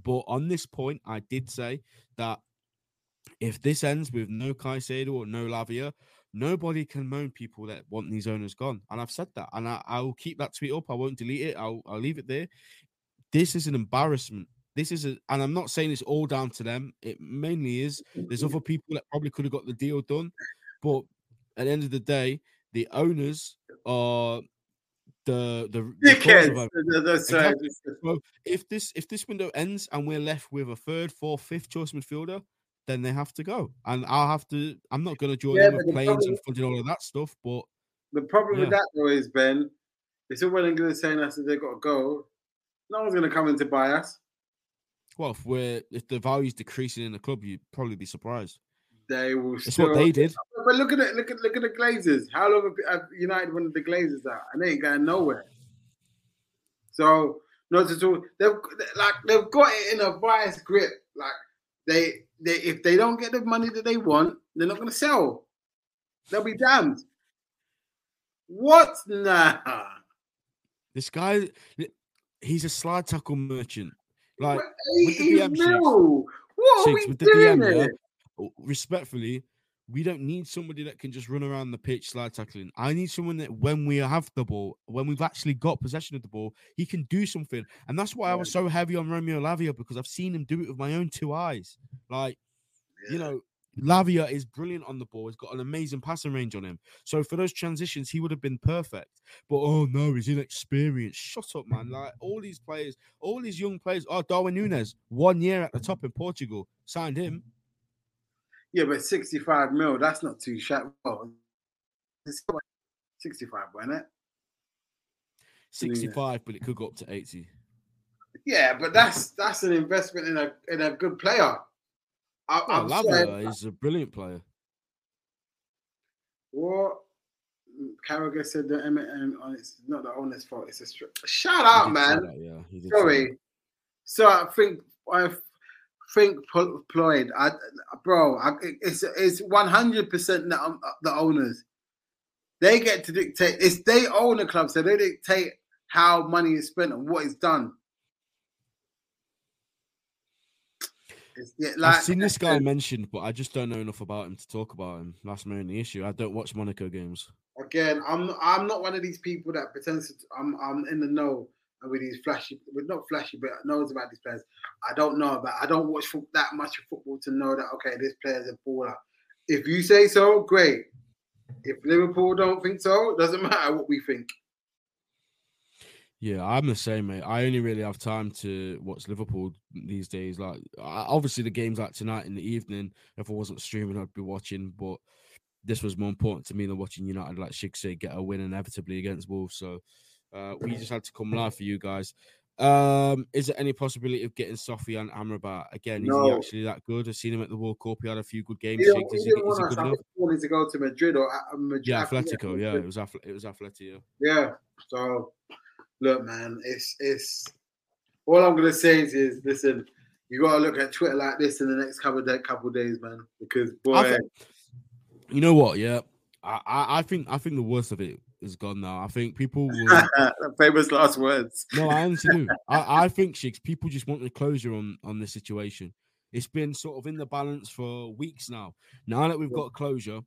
But on this point, I did say that if this ends with no Caicedo or no Lavia, nobody can moan people that want these owners gone. And I've said that, and I, I will keep that tweet up. I won't delete it. I'll, I'll leave it there. This is an embarrassment. This is a, and I'm not saying it's all down to them. It mainly is. There's mm-hmm. other people that probably could have got the deal done, but at the end of the day, the owners are the the, the. So if this if this window ends and we're left with a third, fourth, fifth choice midfielder, then they have to go. And I'll have to. I'm not going to join Yeah, them with the planes problem- and funding all of that stuff. But The problem with Yeah. that though is Ben, it's all well and good saying us that they've got to go, No one's gonna come in to buy us. Well, if we're if the value's decreasing in the club, you'd probably be surprised. They will. It's still, what they did. But look at it. Look at look at the Glazers. How long have United wanted the Glazers out, and they ain't going nowhere. So not at all. They've like they've got it in a vice grip. Like they they if they don't get the money that they want, they're not going to sell. They'll be damned. What? Nah. This guy, he's a slide tackle merchant. Like What, with the 80 DM shifts- mil? What are we doing DM, yeah, oh, respectfully, we don't need somebody that can just run around the pitch slide tackling. I need someone that when we have the ball, when we've actually got possession of the ball, he can do something. And that's why I was so heavy on Romeo Lavia because I've seen him do it with my own two eyes. Like, you know, Lavia is brilliant on the ball. He's got an amazing passing range on him. So for those transitions, he would have been perfect. But oh no, he's inexperienced. Shut up, man. Like all these players, all these young players. Oh, Darwin Nunez, one year at the top in Portugal, signed him. Yeah, but 65 mil, that's not too shabby. Well, it's 65, wasn't it? 65, but it could go up to 80. Yeah, but that's that's an investment in a in a good player. I, Oh, I'm Lavia saying, is a brilliant player. what Carragher said that M- on it's not the owner's fault. It's a str- shut He up, man. that, yeah, he did say Sorry. So I think I think Pl- Floyd, I, bro, I, it's it's one hundred percent the um, the owners. They get to dictate. It's they own the club, so they dictate how money is spent and what is done. Yeah, like, I've seen this guy mentioned, but I just don't know enough about him to talk about him. That's my only issue. I don't watch Monaco games. again. I'm I'm not one of these people that pretends to, I'm I'm in the know with these flashy, with not flashy, but knows about these players. I don't know about. I don't watch that much of football to know that okay, this player's a baller. If you say so, great. If Liverpool don't think so, it doesn't matter what we think. Yeah, I'm the same, mate. I only really have time to watch Liverpool these days. Like, I- obviously, the games like tonight in the evening. If I wasn't streaming, I'd be watching. But this was more important to me than watching United, like Shig say, get a win inevitably against Wolves. So uh, we just had to come live for you guys. Um, is there any possibility of getting Sofyan Amrabat again? Is he actually that good? I've seen him at the World Cup. He had a few good games. He didn't, he he, didn't is he want good enough? he wanted to go to Madrid or uh, Madrid. Yeah, Atletico. Yeah, it was it was Atletico. Yeah. Yeah. So look, man, it's it's all I'm gonna say is, is listen, you gotta look at Twitter like this in the next couple of day, couple of days, man. Because boy, think- You know what? Yeah, I, I, I think I think the worst of it is gone now. I think people will. famous last words. no, I honestly do. I, I think Shigs, people just want the closure on on this situation. It's been sort of in the balance for weeks now. Now that we've got closure,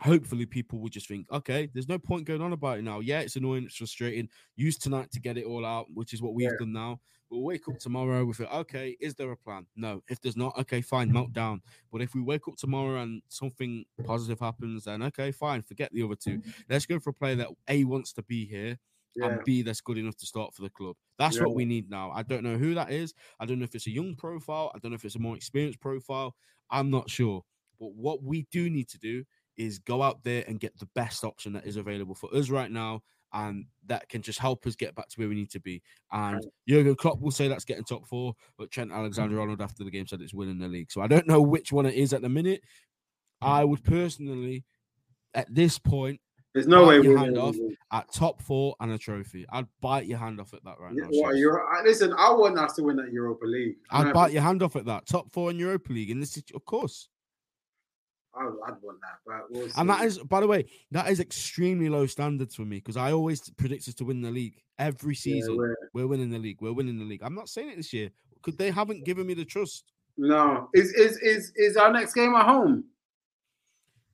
hopefully people will just think, okay, there's no point going on about it now. Yeah, it's annoying, it's frustrating. Use tonight to get it all out, which is what we've Yeah. done now. We'll wake up tomorrow with it. Okay, is there a plan? No. If there's not, okay, fine, meltdown. But if we wake up tomorrow and something positive happens, then okay, fine, forget the other two. Mm-hmm. Let's go for a player that A wants to be here Yeah. and B that's good enough to start for the club. That's Yeah. what we need now. I don't know who that is. I don't know if it's a young profile. I don't know if it's a more experienced profile. I'm not sure. But what we do need to do is go out there and get the best option that is available for us right now. And that can just help us get back to where we need to be. And Jurgen Klopp will say that's getting top four, but Trent Alexander Arnold after the game said it's winning the league. So I don't know which one it is at the minute. I would personally, at this point, There's no way your hand off win. at top four and a trophy. I'd bite your hand off at that right Yeah, now. what, Shigz. I- listen, I want us to win that Europa League. I'd bite your hand off at that. Top four in Europa League in this, of course. I, I'd want that, but we'll And that is, by the way, that is extremely low standards for me because I always predict us to win the league every Yeah, season. we're- we're winning the league. We're winning the league. I'm not saying it this year because they haven't given me the trust. no, is is is is our next game at home?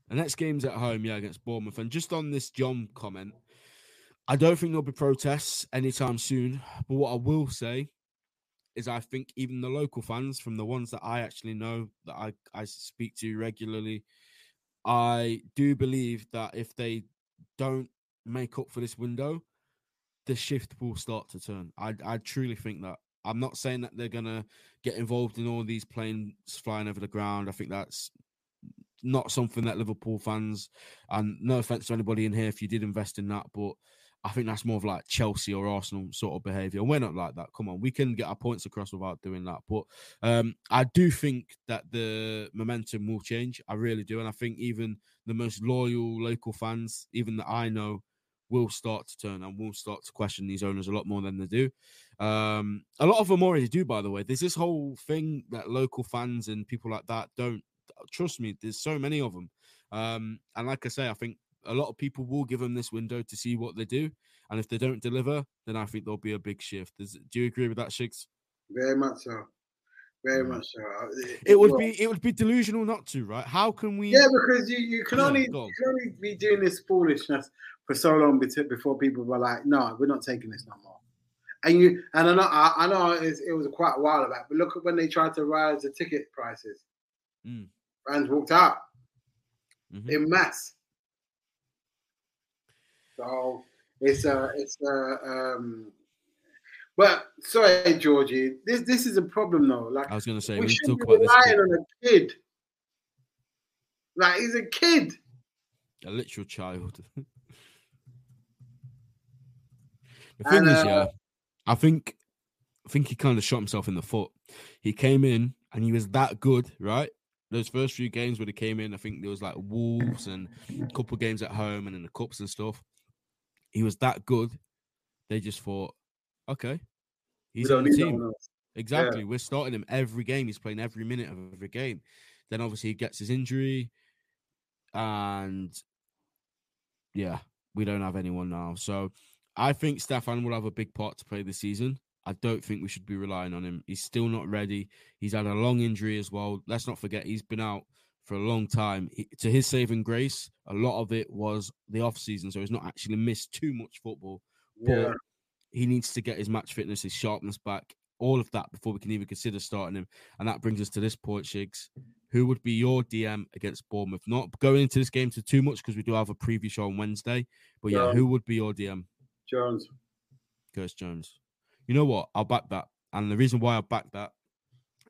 The next game's at home, yeah, against Bournemouth. And just on this John comment, I don't think there'll be protests anytime soon. But what I will say is I think even the local fans, from the ones that I actually know that I, I speak to regularly, I do believe that if they don't make up for this window, the shift will start to turn. I I truly think that. I'm not saying that they're gonna get involved in all these planes flying over the ground. I think that's not something that Liverpool fans, and no offense to anybody in here if you did invest in that, but I think that's more of like Chelsea or Arsenal sort of behavior. We're not like that. Come on, we can get our points across without doing that. But um, I do think that the momentum will change. I really do, and I think even the most loyal local fans, even that I know, will start to turn and will start to question these owners a lot more than they do. Um, a lot of them already do, by the way. There's this whole thing that local fans and people like that don't trust me. There's so many of them, um, and like I say, I think a lot of people will give them this window to see what they do, and if they don't deliver, then I think there'll be a big shift. Does, do you agree with that, Shigz? Very much so. Very Mm. much so. It, It would well, be it would be delusional not to, right? How can we? Yeah, because you, you can only you can only be doing this foolishness for so long before people were like, no, we're not taking this no more. And you and I know I, I know it's, it was quite a while back, but look at when they tried to rise the ticket prices. Mm. Fans walked out Mhm. in mass. So it's a it's a um. But sorry, Georgie, this this is a problem though. Like I was going to say we we shouldn't talk be about this. relying on a kid. Like he's a kid. a literal child. the thing And, is, uh, yeah, I think I think he kind of shot himself in the foot. He came in and he was that good, right? Those first few games where he came in, I think there was like Wolves and a couple games at home and in the cups and stuff. He was that good. They just thought, okay, he's on the team. no one else. Exactly. We're starting him every game. He's playing every minute of every game. Then obviously he gets his injury, and yeah, we don't have anyone now. So I think Stefan will have a big part to play this season. I don't think we should be relying on him. He's still not ready. He's had a long injury as well. Let's not forget he's been out for a long time. He- to his saving grace, a lot of it was the off season, so he's not actually missed too much football Yeah. but he needs to get his match fitness, his sharpness back, all of that before we can even consider starting him. And that brings us to this point, Shigz. Who would be your DM against Bournemouth? Not going into this game to too much because we do have a preview show on Wednesday. But yeah, Yeah. who would be your DM? Jones. Curtis Jones. You know what? I'll back that. And the reason why I back that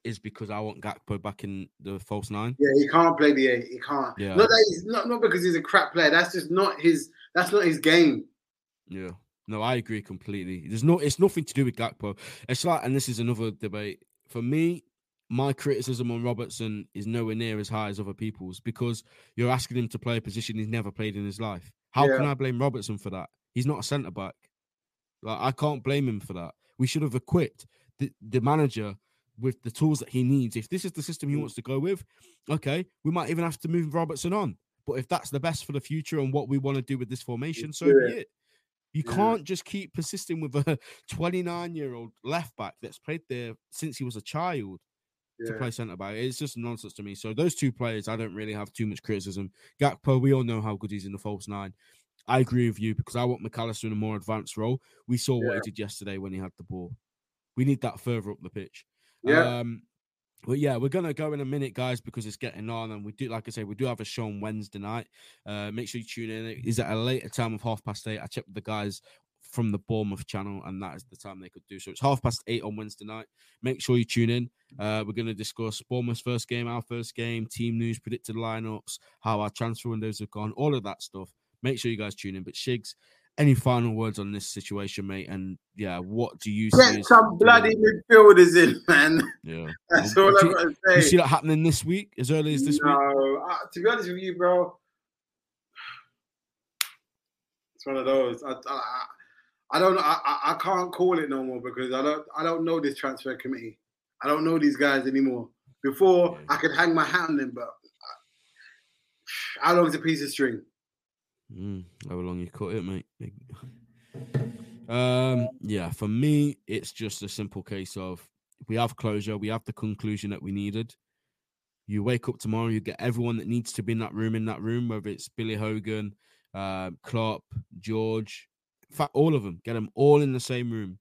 is because I want Gakpo back in the false nine. Yeah, he can't play the eight. He can't. Yeah. Not that he's not not because he's a crap player. That's just not his. That's not his game. Yeah. No, I agree completely. There's no it's nothing to do with Gakpo. It's like and this is another debate. For me, my criticism on Robertson is nowhere near as high as other people's because you're asking him to play a position he's never played in his life. How Yeah. can I blame Robertson for that? He's not a centre back. Like I can't blame him for that. We should have equipped the, the manager with the tools that he needs. If this is the system he Mm. wants to go with, okay, we might even have to move Robertson on. But if that's the best for the future and what we want to do with this formation, so be it. You Yeah. can't just keep persisting with a 29 year old left back that's played there since he was a child to play centre back. It's just nonsense to me. So those two players, I don't really have too much criticism. Gakpo, we all know how good he's in the false nine. I agree with you because I want Mac Allister in a more advanced role. We saw what he did yesterday when he had the ball. We need that further up the pitch. Yeah. Um, yeah, we're gonna go in a minute, guys, because it's getting on, and we do, like I say, we do have a show on Wednesday night. Uh, make sure you tune in. Is at a later time of half past eight. I checked with the guys from the Bournemouth channel, and that is the time they could do. So it's half past eight on Wednesday night. Make sure you tune in. Uh, we're gonna discuss Bournemouth's first game, our first game, team news, predicted lineups, how our transfer windows have gone, all of that stuff. Make sure you guys tune in. But Shigz, any final words on this situation, mate? And yeah, what do you? Get some bloody midfielders in, man. Yeah. That's all I've you- got to You say. see that happening this week, as early as this week? no, uh, to be honest with you, bro, it's one of those. I, I, I don't. I, I- can't call it no more because I don't. I don't know this transfer committee. I don't know these guys anymore. Before Yeah. I could hang my hat on them, but uh, how long's a piece of string? Mm, how long you cut it, mate? Um, yeah, for me, it's just a simple case of we have closure, we have the conclusion that we needed. You wake up tomorrow, you get everyone that needs to be in that room in that room, whether it's Billy Hogan, uh, Klopp, George, in fact, all of them, get them all in the same room.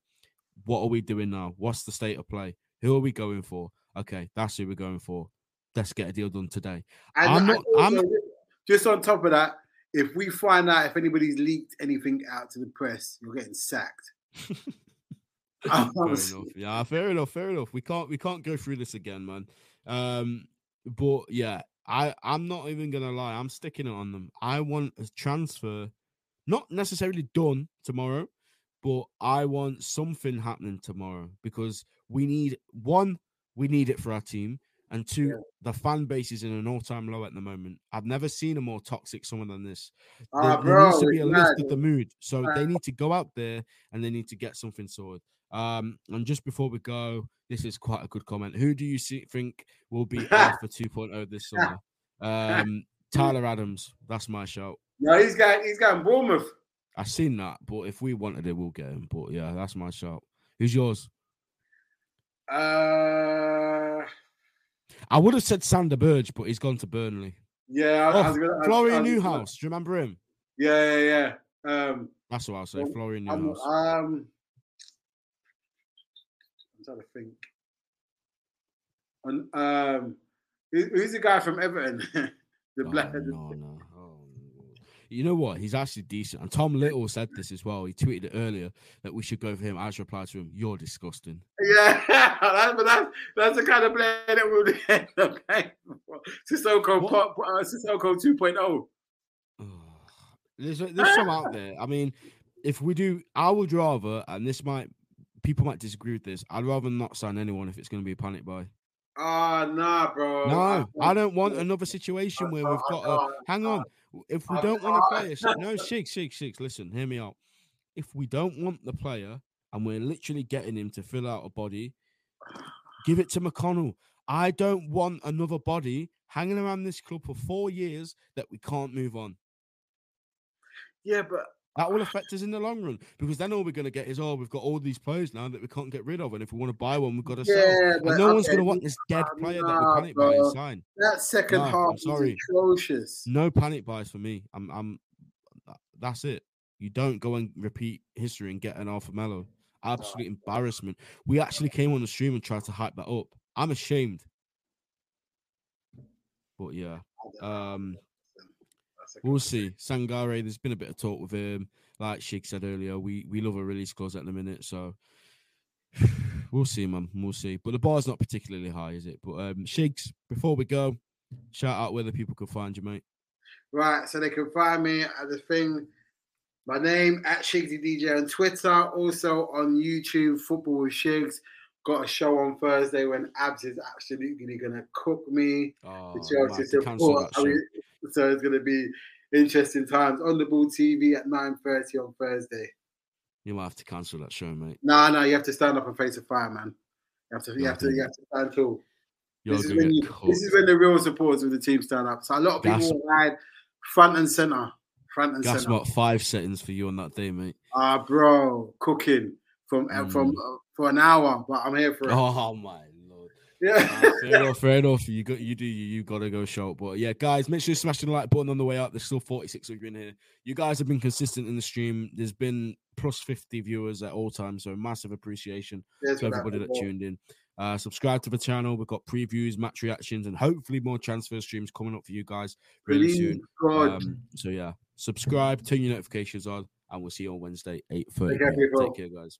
What are we doing now? What's the state of play? Who are we going for? Okay, that's who we're going for. Let's get a deal done today. And, I'm not- I'm- just on top of that, if we find out if anybody's leaked anything out to the press, you're getting sacked. Fair enough. Yeah, fair enough. Fair enough. We can't we can't go through this again, man. Um, but yeah, I I'm not even gonna lie. I'm sticking it on them. I want a transfer not necessarily done tomorrow, but I want something happening tomorrow because we need one, we need it for our team, and two, Yeah. the fan base is in an all-time low at the moment. I've never seen a more toxic summer than this. There, Ah, there bro, needs to be a lift of the mood, so they need to go out there and they need to get something sorted. Um, and just before we go, this is quite a good comment. Who do you see, think will be Arthur 2.0 this summer? Um, Tyler Adams. That's my shout. No, he's got he's got Bournemouth. I've seen that, but if we wanted it, we'll get him. But yeah, that's my shout. Who's yours? Uh, I would have said Sander Berge, but he's gone to Burnley. yeah, I, Oh, I gonna, I- I Florian Neuhaus. Do you remember him? Yeah, yeah, yeah. Um, That's what I'll say. Well, Florian Neuhaus. um, I'm trying to think. And, um, who's the guy from Everton? the Oh, black. no, no. You know what? He's actually decent. And Tom Little said this as well. He tweeted it earlier that we should go for him. I just replied to him, You're disgusting. Yeah, that's, but that's that's the kind of player that we'll end up playing for. Sissoko, pop, uh, Sissoko 2.0. Oh, there's there's some out there. I mean, if we do, I would rather, and this might people might disagree with this. I'd rather not sign anyone if it's going to be a panic buy. Oh, nah, bro. No, I don't want another situation where we've got a. Hang on, if we don't want a player, no, shake, shake, shake. Listen, hear me out. If we don't want the player and we're literally getting him to fill out a body, give it to McConnell. I don't want another body hanging around this club for four years that we can't move on. Yeah, but That will affect us in the long run because then all we're going to get is, oh, we've got all these players now that we can't get rid of, and if we want to buy one, we've got to sell. yeah, but And no one's going to want this dead nah, player that we panic buy and sign. That second I'm half sorry. atrocious. No panic buys for me. I'm, I'm. That's it. You don't go and repeat history and get an Arthur Melo. Absolute embarrassment. We actually came on the stream and tried to hype that up. I'm ashamed. But yeah, um, we'll see. Sangare, there's been a bit of talk with him. Like Sheik said earlier, we we love a release clause at the minute, so we'll see, man. We'll see. But the bar's not particularly high, is it? But um, Shigz, before we go, shout out where the people can find you, mate. Right, so they can find me at the thing. My name at Shigsy DJ on Twitter, also on YouTube, Football with Shigs. Got a show on Thursday when Abs is absolutely gonna cook me. Oh, The Chelsea to support. I mean, so it's gonna be interesting times on the Ball TV at 9:30 on Thursday. You might have to cancel that show, mate. No, no, you have to stand up and face a fire, man. You have to, you No, have to, you have to stand tall. This is, when you, this is when the real supporters of the team stand up. So a lot of people will hide front and center, front and center. about five settings for you on that day, mate. Ah, bro, cooking from uh, from Mm. uh, for an hour, but I'm here for it. Oh my. Yeah. Ah, fair enough, fair enough. You got you do you, you gotta go show. But yeah, guys, make sure you smash the like button on the way up. There's still 46 of you in here. You guys have been consistent in the stream. There's been plus 50 viewers at all times, so massive appreciation to that, everybody that tuned in. Uh, subscribe to the channel. We've got previews, match reactions, and hopefully more transfer streams coming up for you guys really Please, soon. Um, so yeah, subscribe, turn your notifications on, and we'll see you on Wednesday, 8:30. Take care, Take care, guys.